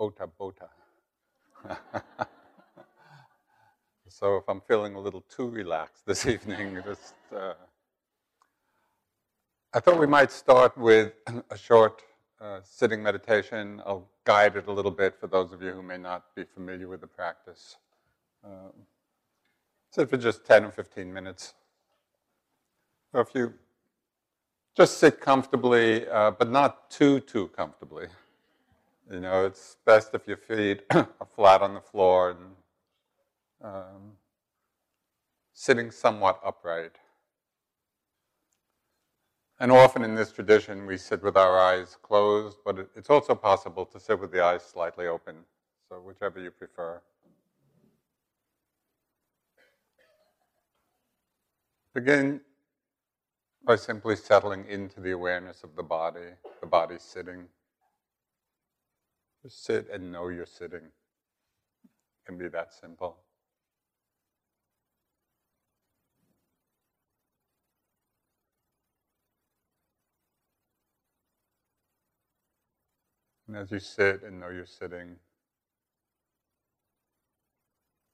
Bota Bota. so if I'm feeling a little too relaxed this evening, just uh, I thought we might start with a short uh, sitting meditation. I'll guide it a little bit for those of you who may not be familiar with the practice. Um, sit for just 10 or 15 minutes. So if you just sit comfortably, uh, but not too, too comfortably. You know, it's best if your feet are flat on the floor and um, sitting somewhat upright. And often in this tradition, we sit with our eyes closed, but it's also possible to sit with the eyes slightly open. So, whichever you prefer. Begin by simply settling into the awareness of the body, the body sitting. Just sit and know you're sitting. It can be that simple. And as you sit and know you're sitting,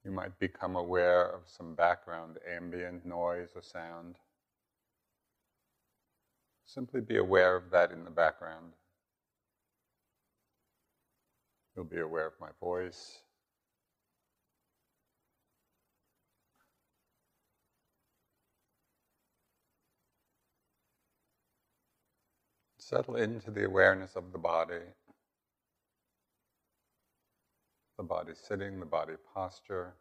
you might become aware of some background ambient noise or sound. Simply be aware of that in the background. You'll be aware of my voice. Settle into the awareness of the body. The body sitting, the body posture.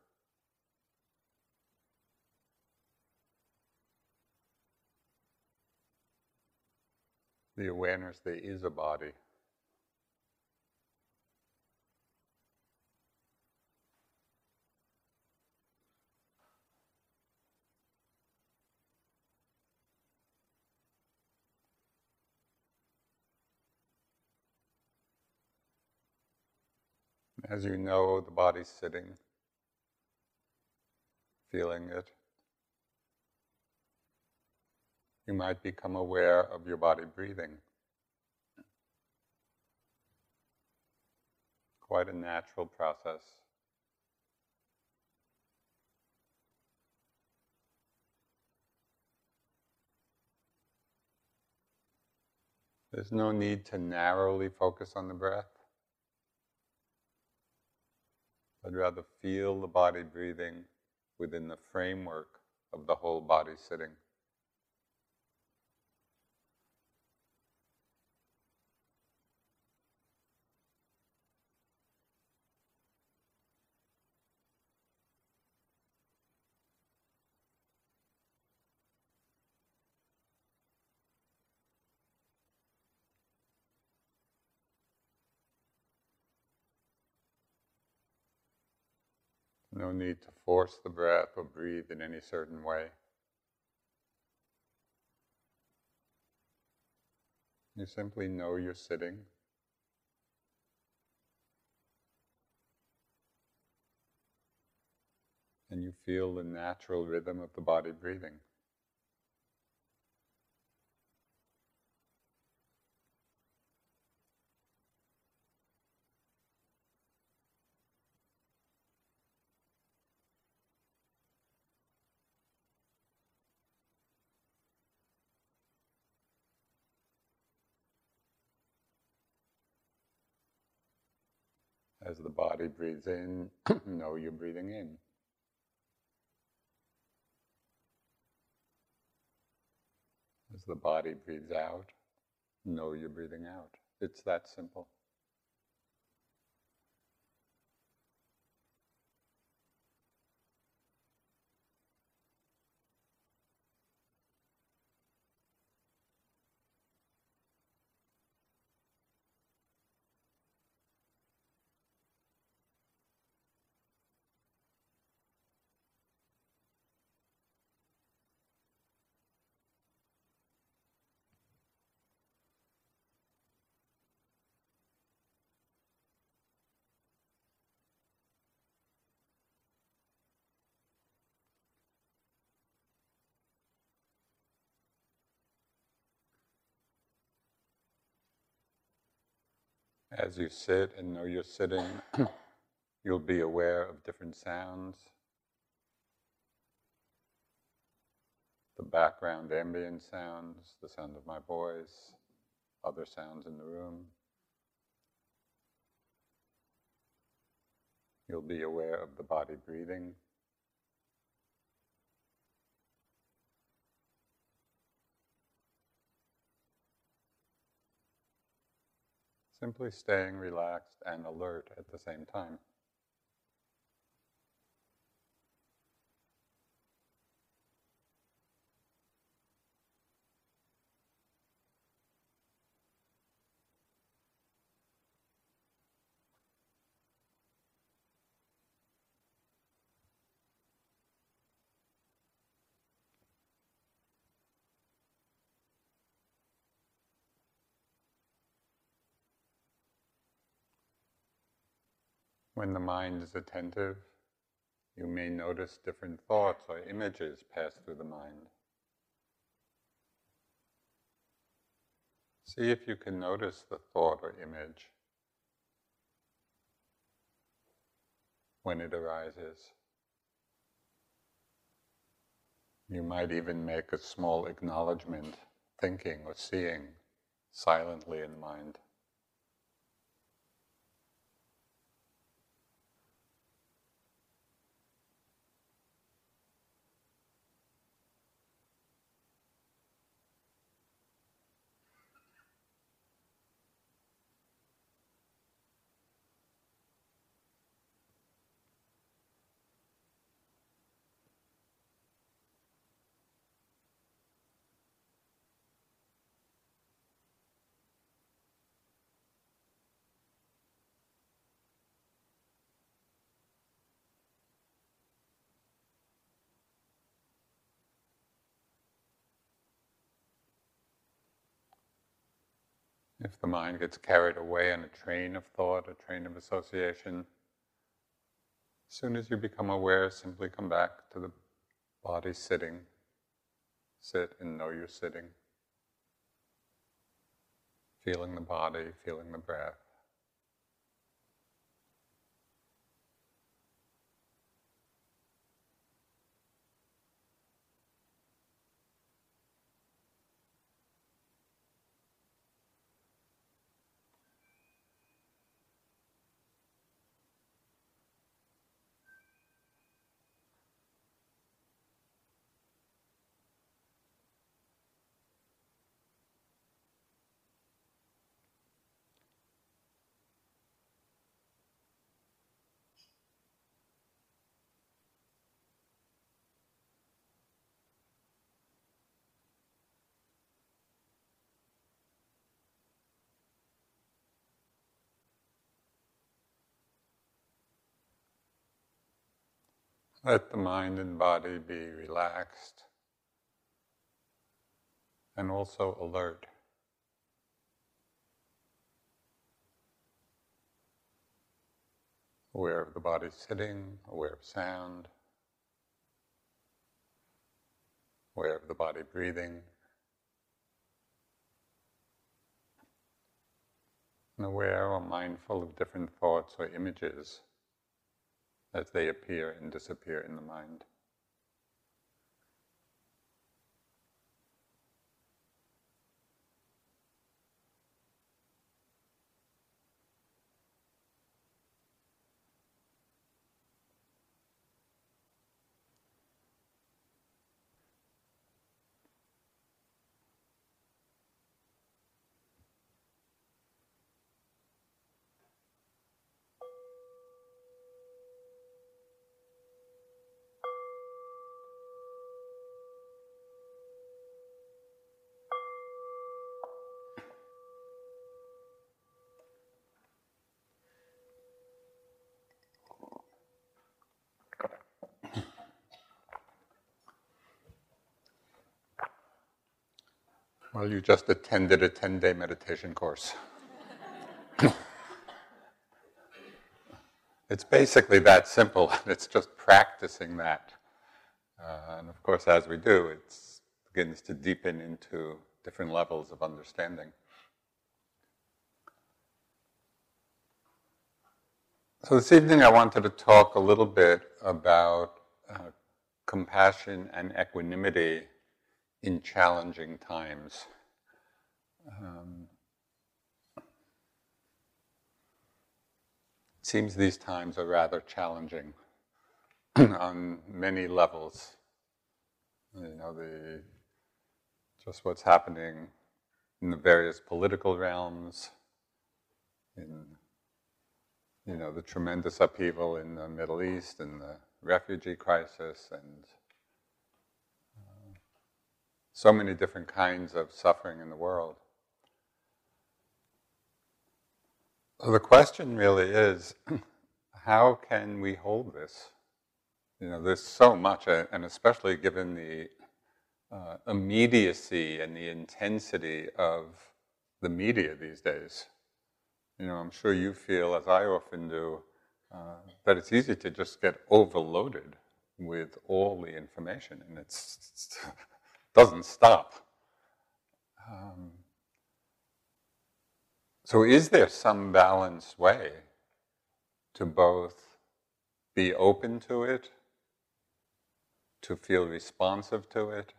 The awareness there is a body. As you know, the body's sitting, feeling it. You might become aware of your body breathing. Quite a natural process. There's no need to narrowly focus on the breath. I'd rather feel the body breathing within the framework of the whole body sitting. No need to force the breath or breathe in any certain way. You simply know you're sitting. And you feel the natural rhythm of the body breathing. Body breathes in, know you're breathing in. As the body breathes out, know you're breathing out. It's that simple. As you sit and know you're sitting, you'll be aware of different sounds, the background ambient sounds, the sound of my voice, other sounds in the room. You'll be aware of the body breathing. Simply staying relaxed and alert at the same time. When the mind is attentive, you may notice different thoughts or images pass through the mind. See if you can notice the thought or image when it arises. You might even make a small acknowledgement, thinking or seeing silently in mind. If the mind gets carried away on a train of thought, a train of association, as soon as you become aware, simply come back to the body sitting. Sit and know you're sitting. Feeling the body, feeling the breath. Let the mind and body be relaxed and also alert. Aware of the body sitting, aware of sound, aware of the body breathing, and aware or mindful of different thoughts or images as they appear and disappear in the mind. Well, you just attended a 10 day meditation course. it's basically that simple, it's just practicing that. Uh, and of course, as we do, it begins to deepen into different levels of understanding. So, this evening I wanted to talk a little bit about uh, compassion and equanimity in challenging times. Um, it seems these times are rather challenging on many levels. You know, the just what's happening in the various political realms, in you know the tremendous upheaval in the Middle East and the refugee crisis and so many different kinds of suffering in the world. So the question really is how can we hold this? You know, there's so much, uh, and especially given the uh, immediacy and the intensity of the media these days. You know, I'm sure you feel, as I often do, uh, that it's easy to just get overloaded with all the information, and it's doesn't stop. Um, so, is there some balanced way to both be open to it, to feel responsive to it,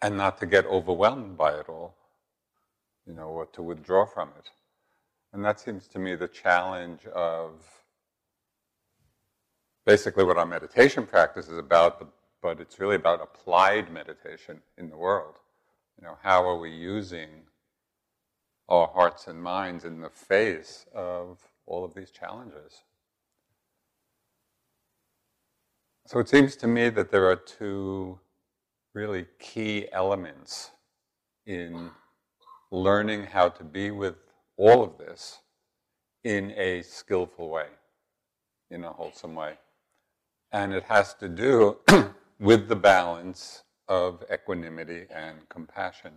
and not to get overwhelmed by it all, you know, or to withdraw from it? And that seems to me the challenge of basically what our meditation practice is about, but but it's really about applied meditation in the world. You know, how are we using our hearts and minds in the face of all of these challenges? So it seems to me that there are two really key elements in learning how to be with all of this in a skillful way, in a wholesome way. And it has to do with the balance of equanimity and compassion.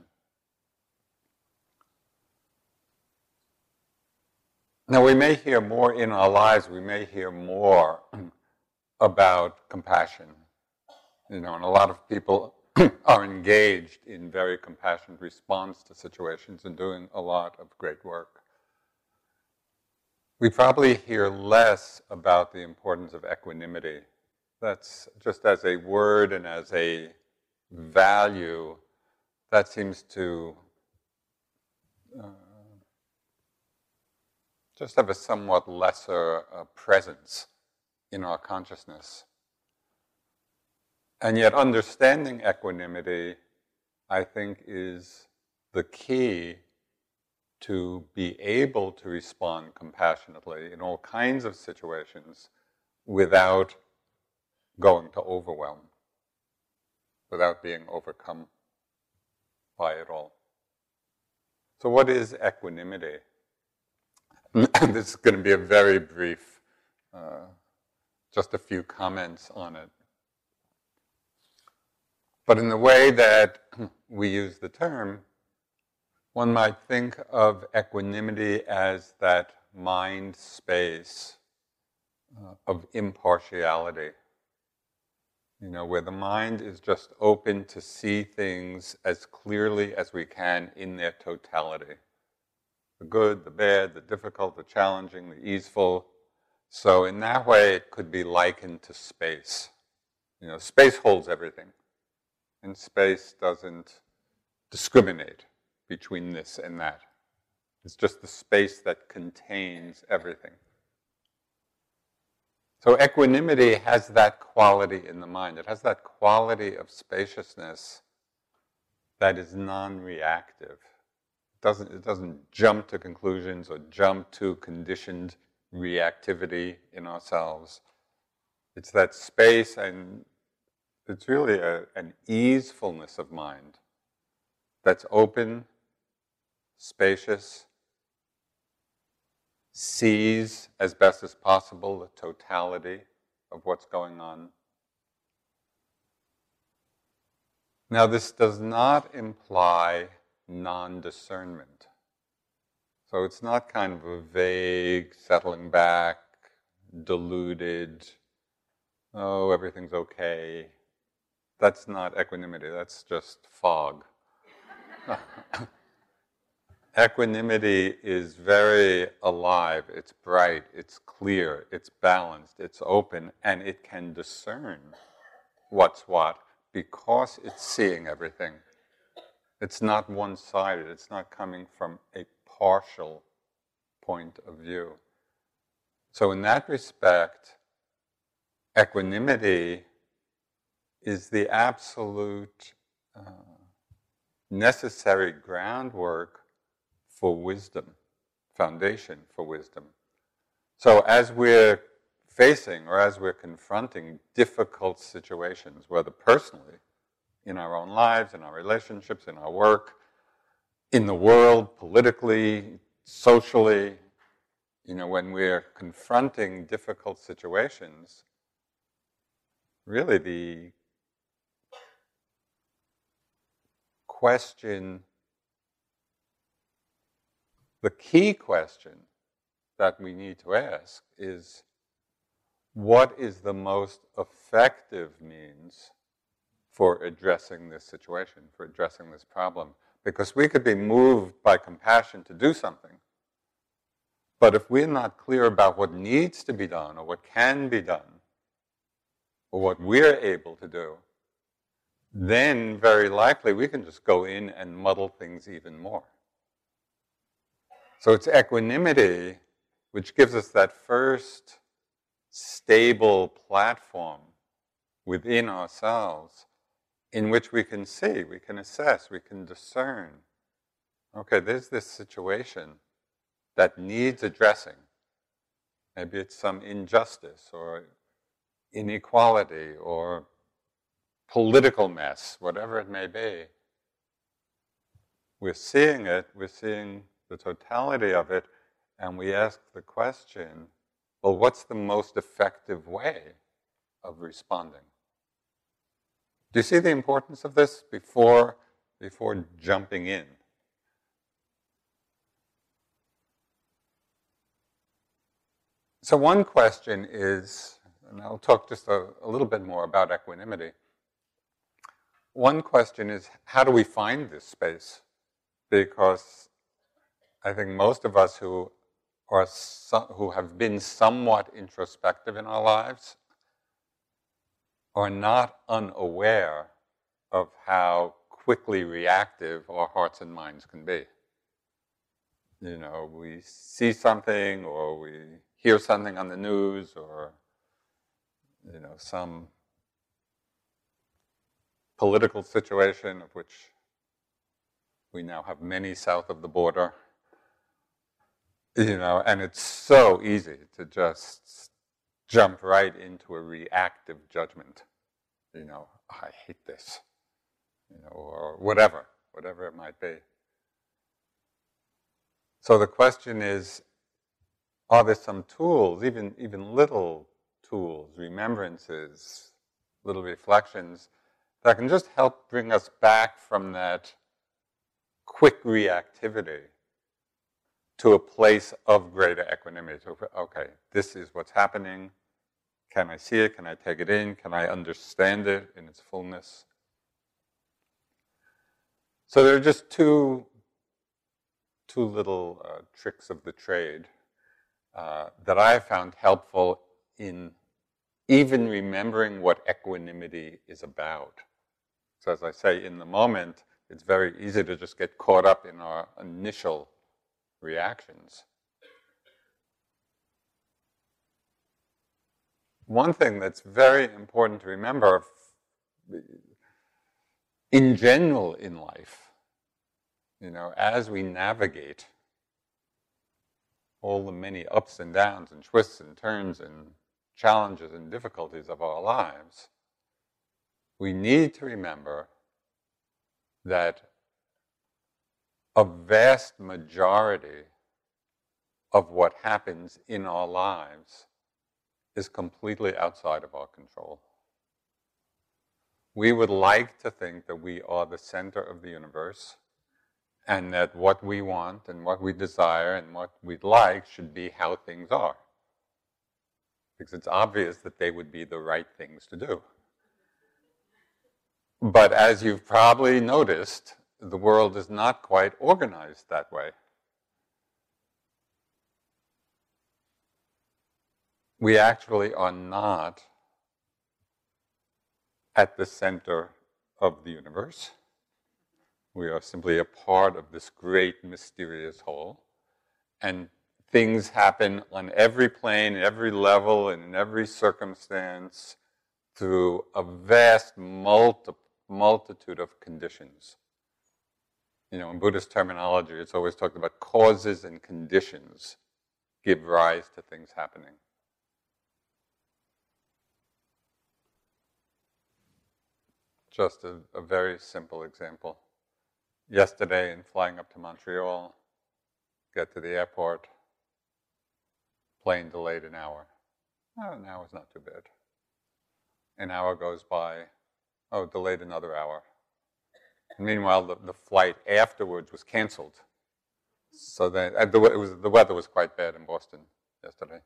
Now, we may hear more in our lives, we may hear more about compassion. You know, and a lot of people are engaged in very compassionate response to situations and doing a lot of great work. We probably hear less about the importance of equanimity that's just as a word and as a value, that seems to uh, just have a somewhat lesser uh, presence in our consciousness. And yet, understanding equanimity, I think, is the key to be able to respond compassionately in all kinds of situations without going to overwhelm without being overcome by it all. So, what is equanimity? this is going to be a very brief, uh, just a few comments on it. But in the way that we use the term, one might think of equanimity as that mind space uh, of impartiality. You know, where the mind is just open to see things as clearly as we can in their totality the good, the bad, the difficult, the challenging, the easeful. So, in that way, it could be likened to space. You know, space holds everything, and space doesn't discriminate between this and that. It's just the space that contains everything. So equanimity has that quality in the mind. It has that quality of spaciousness that is non-reactive. It doesn't, it doesn't jump to conclusions or jump to conditioned reactivity in ourselves. It's that space and it's really a, an easefulness of mind that's open, spacious, sees as best as possible the totality of what's going on. Now, this does not imply non discernment. So it's not kind of a vague, settling back, deluded, oh, everything's okay. That's not equanimity, that's just fog. Equanimity is very alive, it's bright, it's clear, it's balanced, it's open, and it can discern what's what because it's seeing everything. It's not one sided, it's not coming from a partial point of view. So, in that respect, equanimity is the absolute uh, necessary groundwork for wisdom, foundation for wisdom. So as we're facing or as we're confronting difficult situations, whether personally, in our own lives, in our relationships, in our work, in the world, politically, socially, you know, when we're confronting difficult situations, really the question the key question that we need to ask is what is the most effective means for addressing this situation, for addressing this problem? Because we could be moved by compassion to do something, but if we're not clear about what needs to be done or what can be done, or what we're able to do, then very likely we can just go in and muddle things even more. So it's equanimity which gives us that first stable platform within ourselves in which we can see, we can assess, we can discern. Okay, there's this situation that needs addressing. Maybe it's some injustice or inequality or political mess, whatever it may be. We're seeing it, we're seeing the totality of it, and we ask the question well, what's the most effective way of responding? Do you see the importance of this before, before jumping in? So, one question is, and I'll talk just a, a little bit more about equanimity. One question is, how do we find this space? Because I think most of us who are who have been somewhat introspective in our lives are not unaware of how quickly reactive our hearts and minds can be. You know, we see something or we hear something on the news or you know some political situation of which we now have many south of the border you know, and it's so easy to just jump right into a reactive judgment. You know, I hate this, you know, or whatever, whatever it might be. So the question is, are there some tools, even, even little tools, remembrances, little reflections, that can just help bring us back from that quick reactivity to a place of greater equanimity. Okay, this is what's happening. Can I see it? Can I take it in? Can I understand it in its fullness? So there are just two, two little uh, tricks of the trade uh, that I found helpful in even remembering what equanimity is about. So, as I say, in the moment, it's very easy to just get caught up in our initial reactions. One thing that's very important to remember in general in life, you know, as we navigate all the many ups and downs and twists and turns and challenges and difficulties of our lives, we need to remember that a vast majority of what happens in our lives is completely outside of our control. We would like to think that we are the center of the universe and that what we want and what we desire and what we'd like should be how things are. Because it's obvious that they would be the right things to do. But as you've probably noticed, the world is not quite organized that way. We actually are not at the center of the universe. We are simply a part of this great mysterious whole. And things happen on every plane, every level, and in every circumstance through a vast multi- multitude of conditions. You know, in Buddhist terminology, it's always talked about causes and conditions give rise to things happening. Just a, a very simple example. Yesterday, in flying up to Montreal, get to the airport, plane delayed an hour. Oh, an hour's not too bad. An hour goes by, oh, delayed another hour. Meanwhile, the, the flight afterwards was canceled. So then, uh, the, was, the weather was quite bad in Boston yesterday.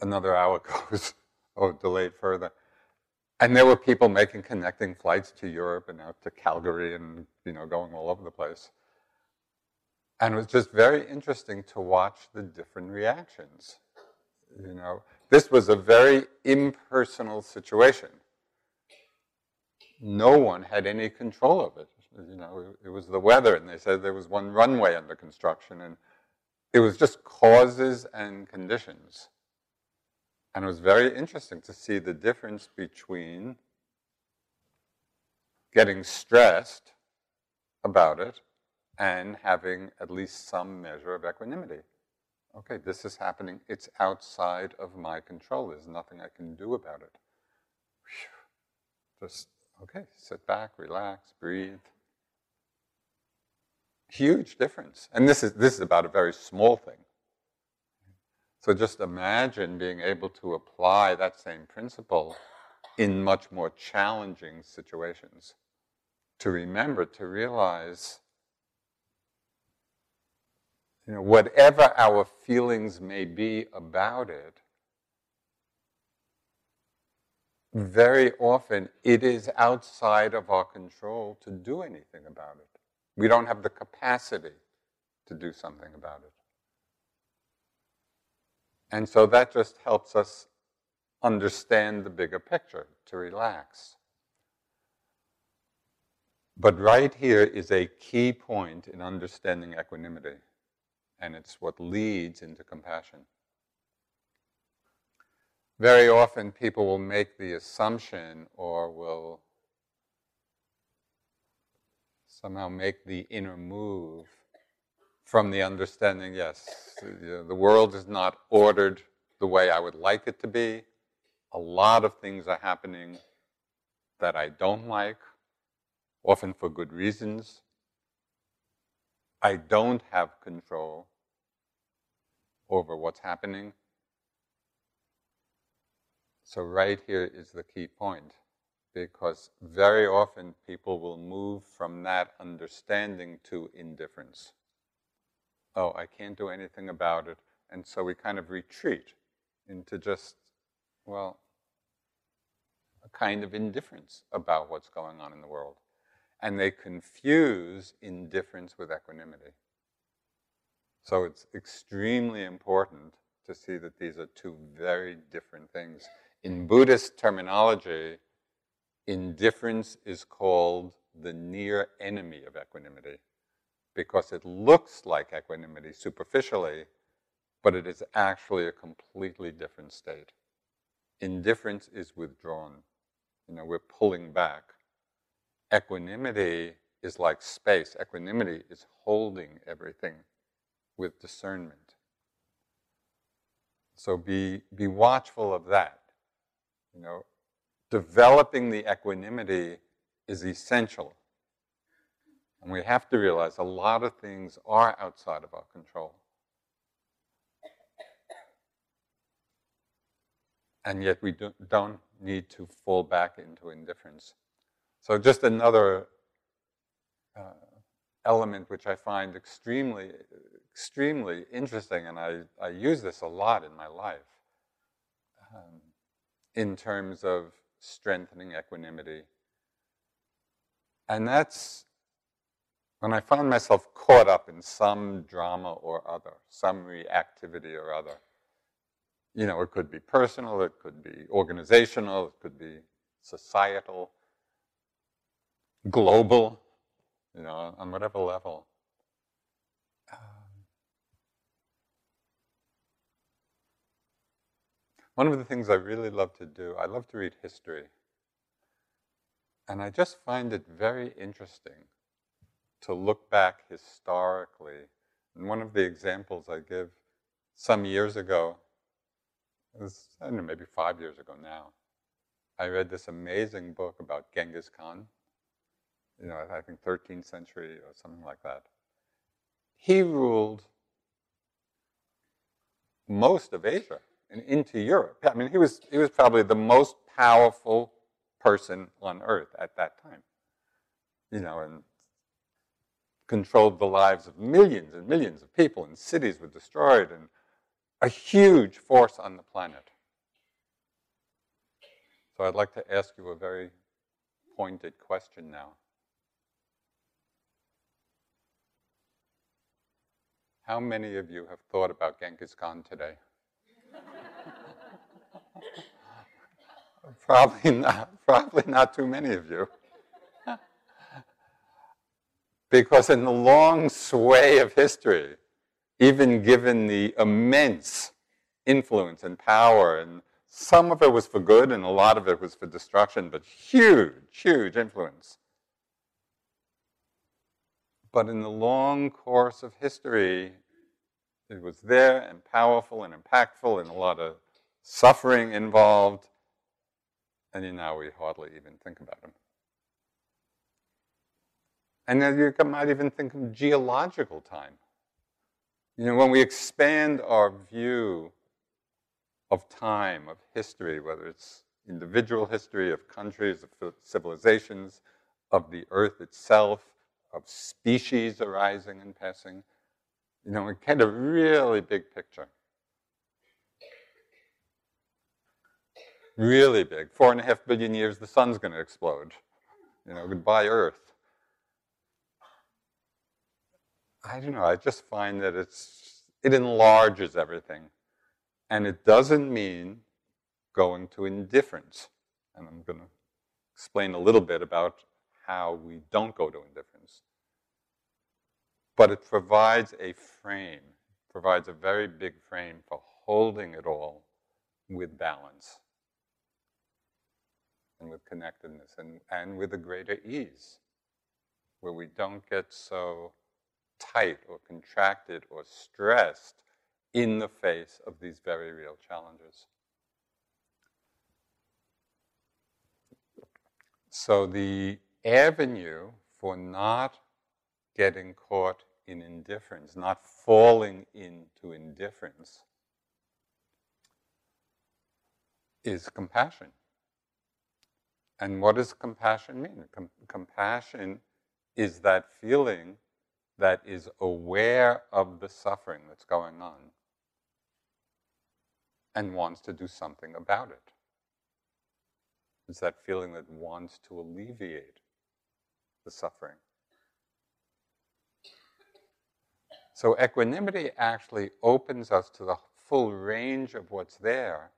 Another hour goes, oh, delayed further. And there were people making connecting flights to Europe and out to Calgary and, you know, going all over the place. And it was just very interesting to watch the different reactions. You know, this was a very impersonal situation. No one had any control of it. You know, it was the weather, and they said there was one runway under construction, and it was just causes and conditions. And it was very interesting to see the difference between getting stressed about it and having at least some measure of equanimity. Okay, this is happening. It's outside of my control. There's nothing I can do about it. Whew. Just, okay, sit back, relax, breathe. Huge difference. And this is, this is about a very small thing. So just imagine being able to apply that same principle in much more challenging situations. To remember, to realize you know, whatever our feelings may be about it, very often it is outside of our control to do anything about it. We don't have the capacity to do something about it. And so that just helps us understand the bigger picture, to relax. But right here is a key point in understanding equanimity and it's what leads into compassion. Very often, people will make the assumption or will somehow make the inner move from the understanding yes, the world is not ordered the way I would like it to be. A lot of things are happening that I don't like, often for good reasons. I don't have control over what's happening. So, right here is the key point, because very often people will move from that understanding to indifference. Oh, I can't do anything about it. And so we kind of retreat into just, well, a kind of indifference about what's going on in the world. And they confuse indifference with equanimity. So it's extremely important to see that these are two very different things. In Buddhist terminology, indifference is called the near enemy of equanimity because it looks like equanimity superficially, but it is actually a completely different state. Indifference is withdrawn. You know, we're pulling back. Equanimity is like space. Equanimity is holding everything with discernment. So be, be watchful of that. You know, developing the equanimity is essential. And we have to realize a lot of things are outside of our control. And yet we don't need to fall back into indifference. So, just another uh, element which I find extremely, extremely interesting, and I, I use this a lot in my life um, in terms of strengthening equanimity. And that's when I found myself caught up in some drama or other, some reactivity or other. You know, it could be personal, it could be organizational, it could be societal, global, you know, on whatever level. One of the things I really love to do, I love to read history. And I just find it very interesting to look back historically. And one of the examples I give some years ago, was, I don't know, maybe five years ago now, I read this amazing book about Genghis Khan. You know, I think 13th century or something like that. He ruled most of Asia and into Europe. I mean, he was, he was probably the most powerful person on earth at that time. You know, and controlled the lives of millions and millions of people, and cities were destroyed, and a huge force on the planet. So I'd like to ask you a very pointed question now. How many of you have thought about Genghis Khan today? probably not, probably not too many of you. Because in the long sway of history, even given the immense influence and power, and some of it was for good and a lot of it was for destruction, but huge, huge influence. But in the long course of history, it was there and powerful and impactful and a lot of suffering involved, and you now we hardly even think about them. And then you might even think of geological time. You know, when we expand our view of time, of history, whether it's individual history of countries, of civilizations, of the earth itself, of species arising and passing, you know, we get a really big picture. Really big. Four and a half billion years, the sun's going to explode. You know, goodbye, Earth. I don't know, I just find that it's, it enlarges everything. And it doesn't mean going to indifference. And I'm going to explain a little bit about how we don't go to indifference. But it provides a frame, provides a very big frame for holding it all with balance and with connectedness and, and with a greater ease, where we don't get so tight or contracted or stressed in the face of these very real challenges. So, the avenue for not getting caught in indifference, not falling into indifference, is compassion. And what does compassion mean? Com- compassion is that feeling that is aware of the suffering that's going on and wants to do something about it. It's that feeling that wants to alleviate the suffering. So, equanimity actually opens us to the full range of what's there,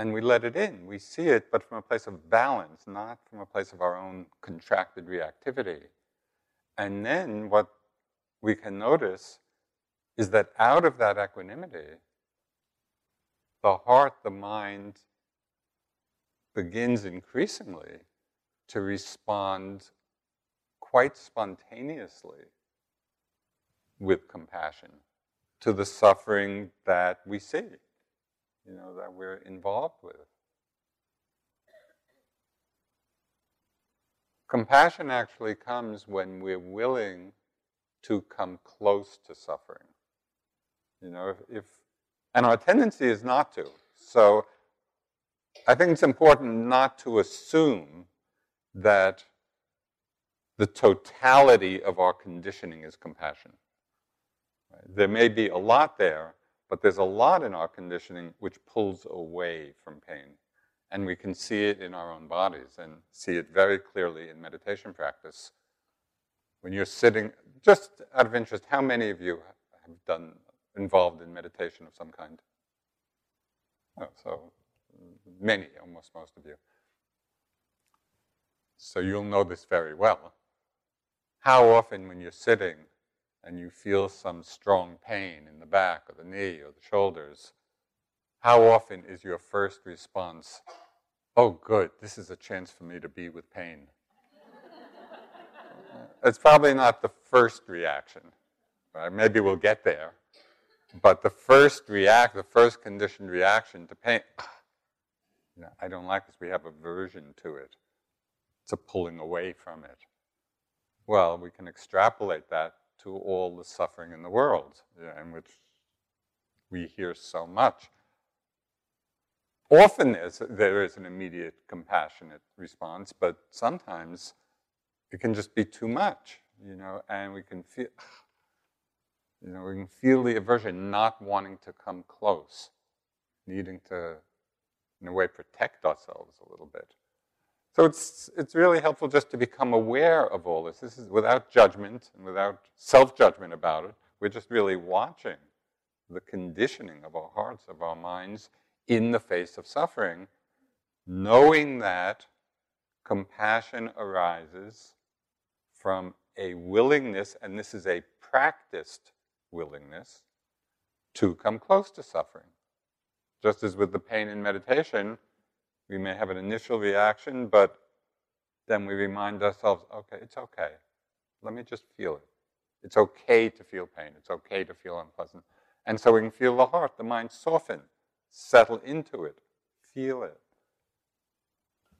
and we let it in. We see it, but from a place of balance, not from a place of our own contracted reactivity. And then what we can notice is that out of that equanimity, the heart, the mind begins increasingly to respond quite spontaneously with compassion to the suffering that we see, you know, that we're involved with. Compassion actually comes when we're willing to come close to suffering. You know, if, if and our tendency is not to. So I think it's important not to assume that the totality of our conditioning is compassion. Right? There may be a lot there, but there's a lot in our conditioning which pulls away from pain. And we can see it in our own bodies and see it very clearly in meditation practice. When you're sitting, just out of interest, how many of you have done involved in meditation of some kind? Oh, so many, almost most of you. So you'll know this very well. How often, when you're sitting and you feel some strong pain in the back or the knee or the shoulders, how often is your first response, Oh, good, this is a chance for me to be with pain? it's probably not the first reaction. Right? Maybe we'll get there. But the first react, the first conditioned reaction to pain, you know, I don't like this. We have aversion to it. It's a pulling away from it. Well, we can extrapolate that to all the suffering in the world, in which we hear so much. Often there is an immediate compassionate response, but sometimes it can just be too much, you know, and we can feel, you know, we can feel the aversion, not wanting to come close, needing to, in a way, protect ourselves a little bit. So it's, it's really helpful just to become aware of all this. This is without judgment and without self judgment about it. We're just really watching the conditioning of our hearts, of our minds in the face of suffering, knowing that compassion arises from a willingness, and this is a practiced willingness to come close to suffering. Just as with the pain in meditation, we may have an initial reaction, but then we remind ourselves, okay, it's okay. Let me just feel it. It's okay to feel pain. It's okay to feel unpleasant. And so we can feel the heart, the mind soften, settle into it, feel it.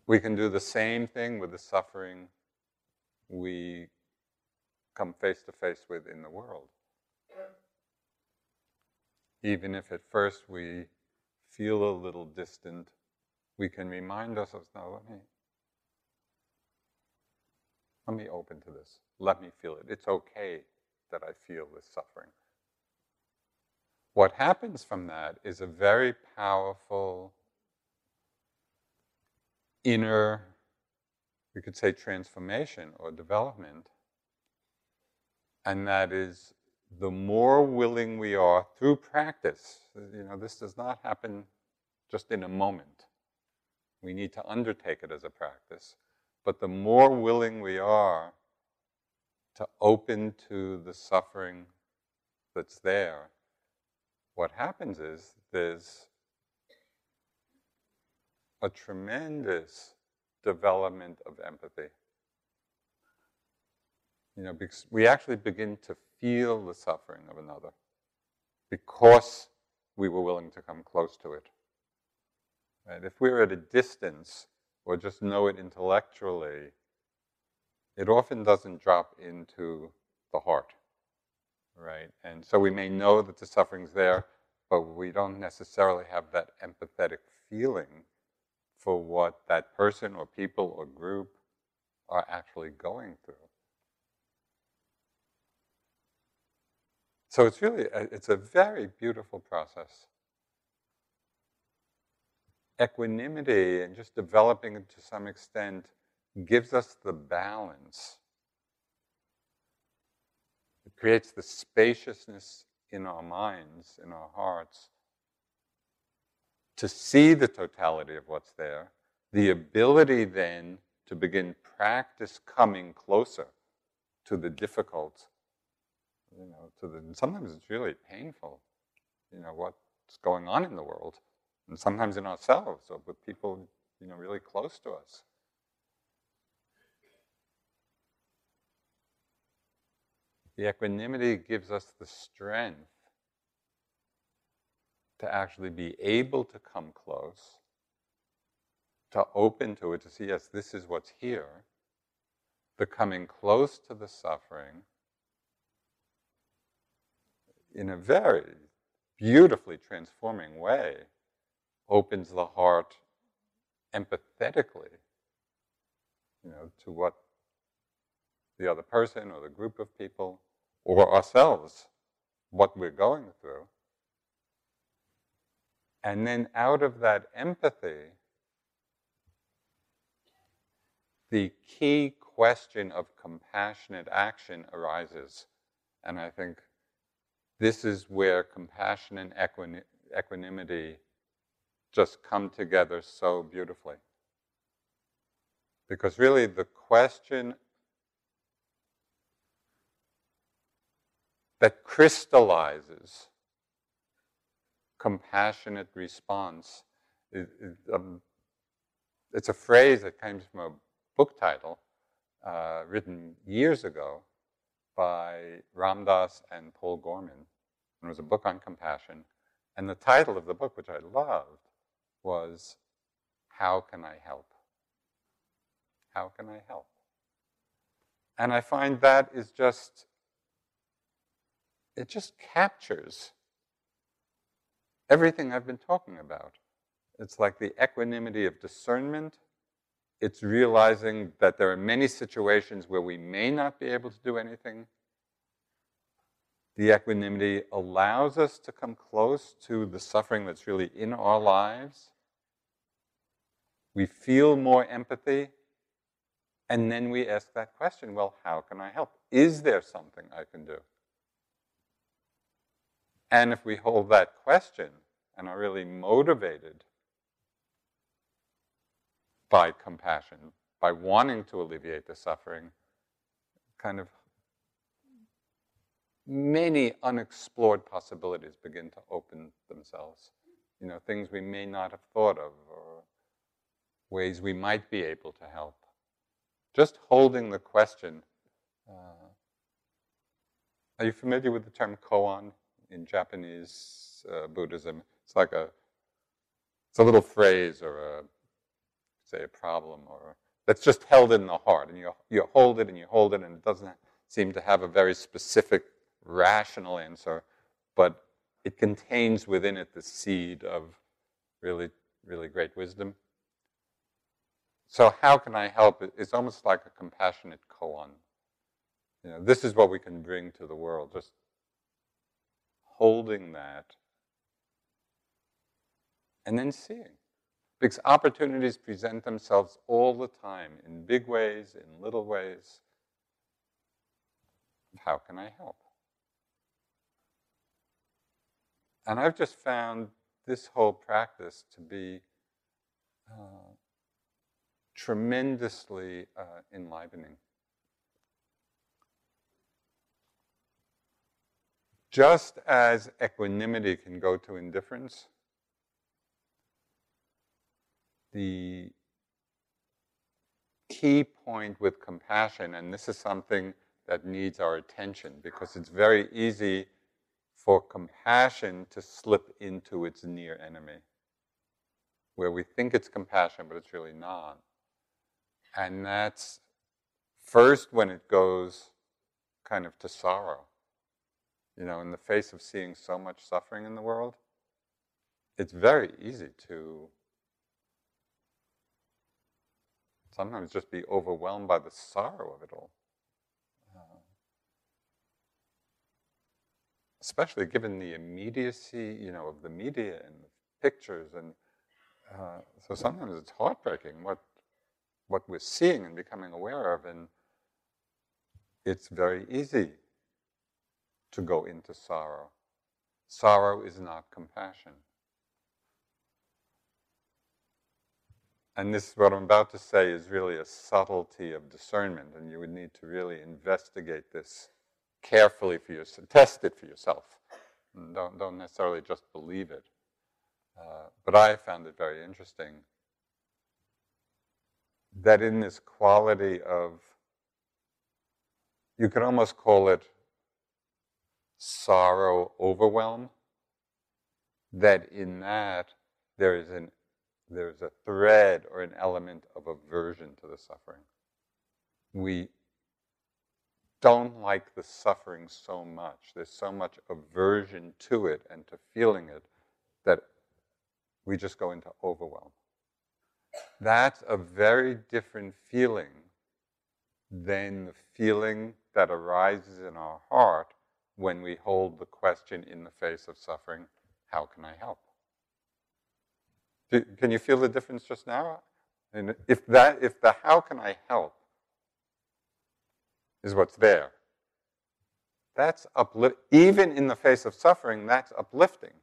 We can do the same thing with the suffering we come face to face with in the world. Even if at first we feel a little distant, we can remind ourselves, now, let me, let me open to this. Let me feel it. It's okay that I feel this suffering. What happens from that is a very powerful inner, we could say transformation or development. And that is the more willing we are through practice, you know, this does not happen just in a moment. We need to undertake it as a practice. But the more willing we are to open to the suffering that's there, what happens is there's a tremendous development of empathy. You know, because we actually begin to feel the suffering of another because we were willing to come close to it. Right? If we're at a distance or just know it intellectually, it often doesn't drop into the heart. Right? And so we may know that the suffering's there, but we don't necessarily have that empathetic feeling for what that person or people or group are actually going through. So it's really, a, it's a very beautiful process. Equanimity and just developing it to some extent gives us the balance. It creates the spaciousness in our minds, in our hearts, to see the totality of what's there, the ability then to begin practice coming closer to the difficult, you know, to the, sometimes it's really painful, you know, what's going on in the world, and sometimes in ourselves or with people, you know, really close to us. The equanimity gives us the strength to actually be able to come close, to open to it, to see, yes, this is what's here, the coming close to the suffering in a very beautifully transforming way opens the heart empathetically you know to what the other person or the group of people or ourselves what we're going through and then out of that empathy, the key question of compassionate action arises. And I think this is where compassion and equanimity just come together so beautifully. Because really, the question that crystallizes compassionate response. It, it, um, it's a phrase that comes from a book title uh, written years ago by Ram Dass and Paul Gorman. It was a book on compassion. And the title of the book, which I loved, was How Can I Help? How Can I Help? And I find that is just, it just captures everything I've been talking about. It's like the equanimity of discernment. It's realizing that there are many situations where we may not be able to do anything. The equanimity allows us to come close to the suffering that's really in our lives. We feel more empathy. And then we ask that question well, how can I help? Is there something I can do? And if we hold that question and are really motivated by compassion, by wanting to alleviate the suffering, kind of many unexplored possibilities begin to open themselves. You know, things we may not have thought of, or ways we might be able to help. Just holding the question. Uh, are you familiar with the term koan? in Japanese uh, Buddhism. It's like a, it's a little phrase or a, say a problem or that's just held in the heart, and you you hold it and you hold it, and it doesn't seem to have a very specific rational answer, but it contains within it the seed of really really great wisdom. So how can I help? It's almost like a compassionate koan. You know, this is what we can bring to the world. Just holding that, and then seeing. Because opportunities present themselves all the time in big ways, in little ways. How can I help? And I've just found this whole practice to be uh, tremendously uh, enlivening. Just as equanimity can go to indifference, the key point with compassion, and this is something that needs our attention because it's very easy for compassion to slip into its near enemy, where we think it's compassion, but it's really not. And that's first when it goes kind of to sorrow you know, in the face of seeing so much suffering in the world, it's very easy to sometimes just be overwhelmed by the sorrow of it all. Especially given the immediacy, you know, of the media and the pictures and uh, so sometimes it's heartbreaking what what we're seeing and becoming aware of, and it's very easy to go into sorrow. Sorrow is not compassion. And this, what I'm about to say, is really a subtlety of discernment, and you would need to really investigate this carefully for yourself, test it for yourself. Don't, don't necessarily just believe it. Uh, but I found it very interesting that in this quality of, you could almost call it sorrow overwhelm, that in that there is an there's a thread or an element of aversion to the suffering. We don't like the suffering so much. There's so much aversion to it and to feeling it that we just go into overwhelm. That's a very different feeling than the feeling that arises in our heart when we hold the question in the face of suffering how can I help? Do, can you feel the difference just now? And if that, if the how can I help is what's there, that's uplift. Even in the face of suffering, that's uplifting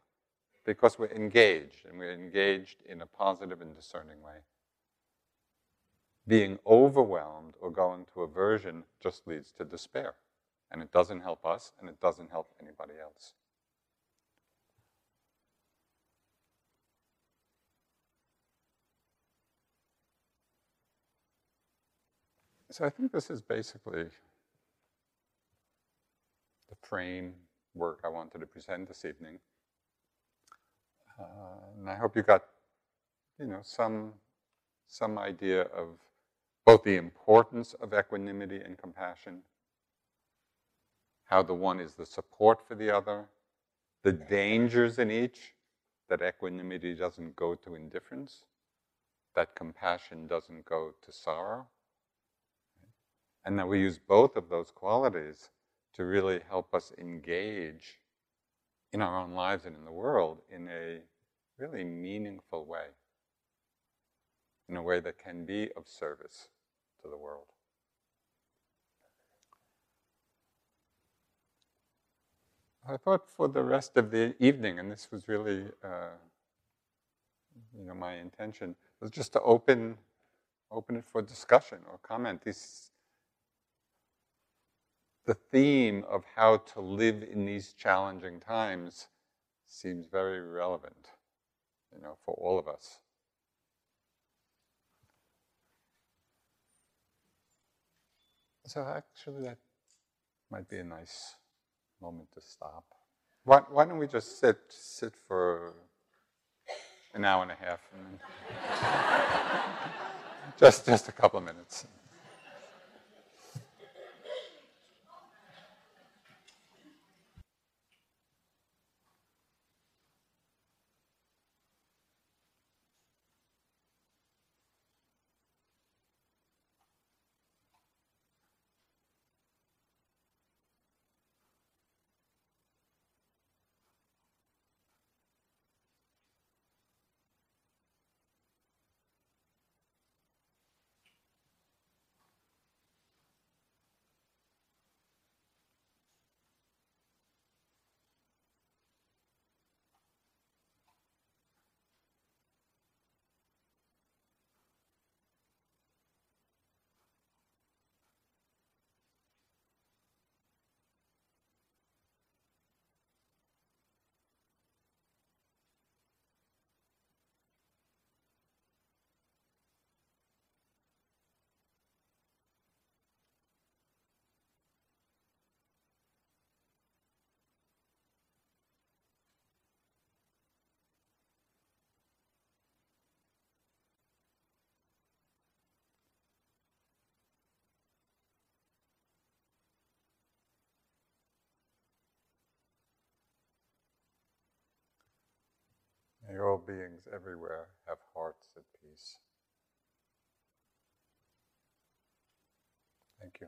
because we're engaged and we're engaged in a positive and discerning way. Being overwhelmed or going to aversion just leads to despair. And it doesn't help us and it doesn't help anybody else. So I think this is basically the framework I wanted to present this evening. Uh, and I hope you got, you know, some, some idea of both the importance of equanimity and compassion, how the one is the support for the other, the dangers in each, that equanimity doesn't go to indifference, that compassion doesn't go to sorrow, and that we use both of those qualities to really help us engage in our own lives and in the world in a really meaningful way, in a way that can be of service to the world. I thought for the rest of the evening, and this was really, uh, you know, my intention was just to open, open it for discussion or comment. These the theme of how to live in these challenging times seems very relevant, you know, for all of us. So actually, that might be a nice moment to stop. Why, why don't we just sit sit for an hour and a half, and just just a couple of minutes. Beings everywhere have hearts at peace. Thank you.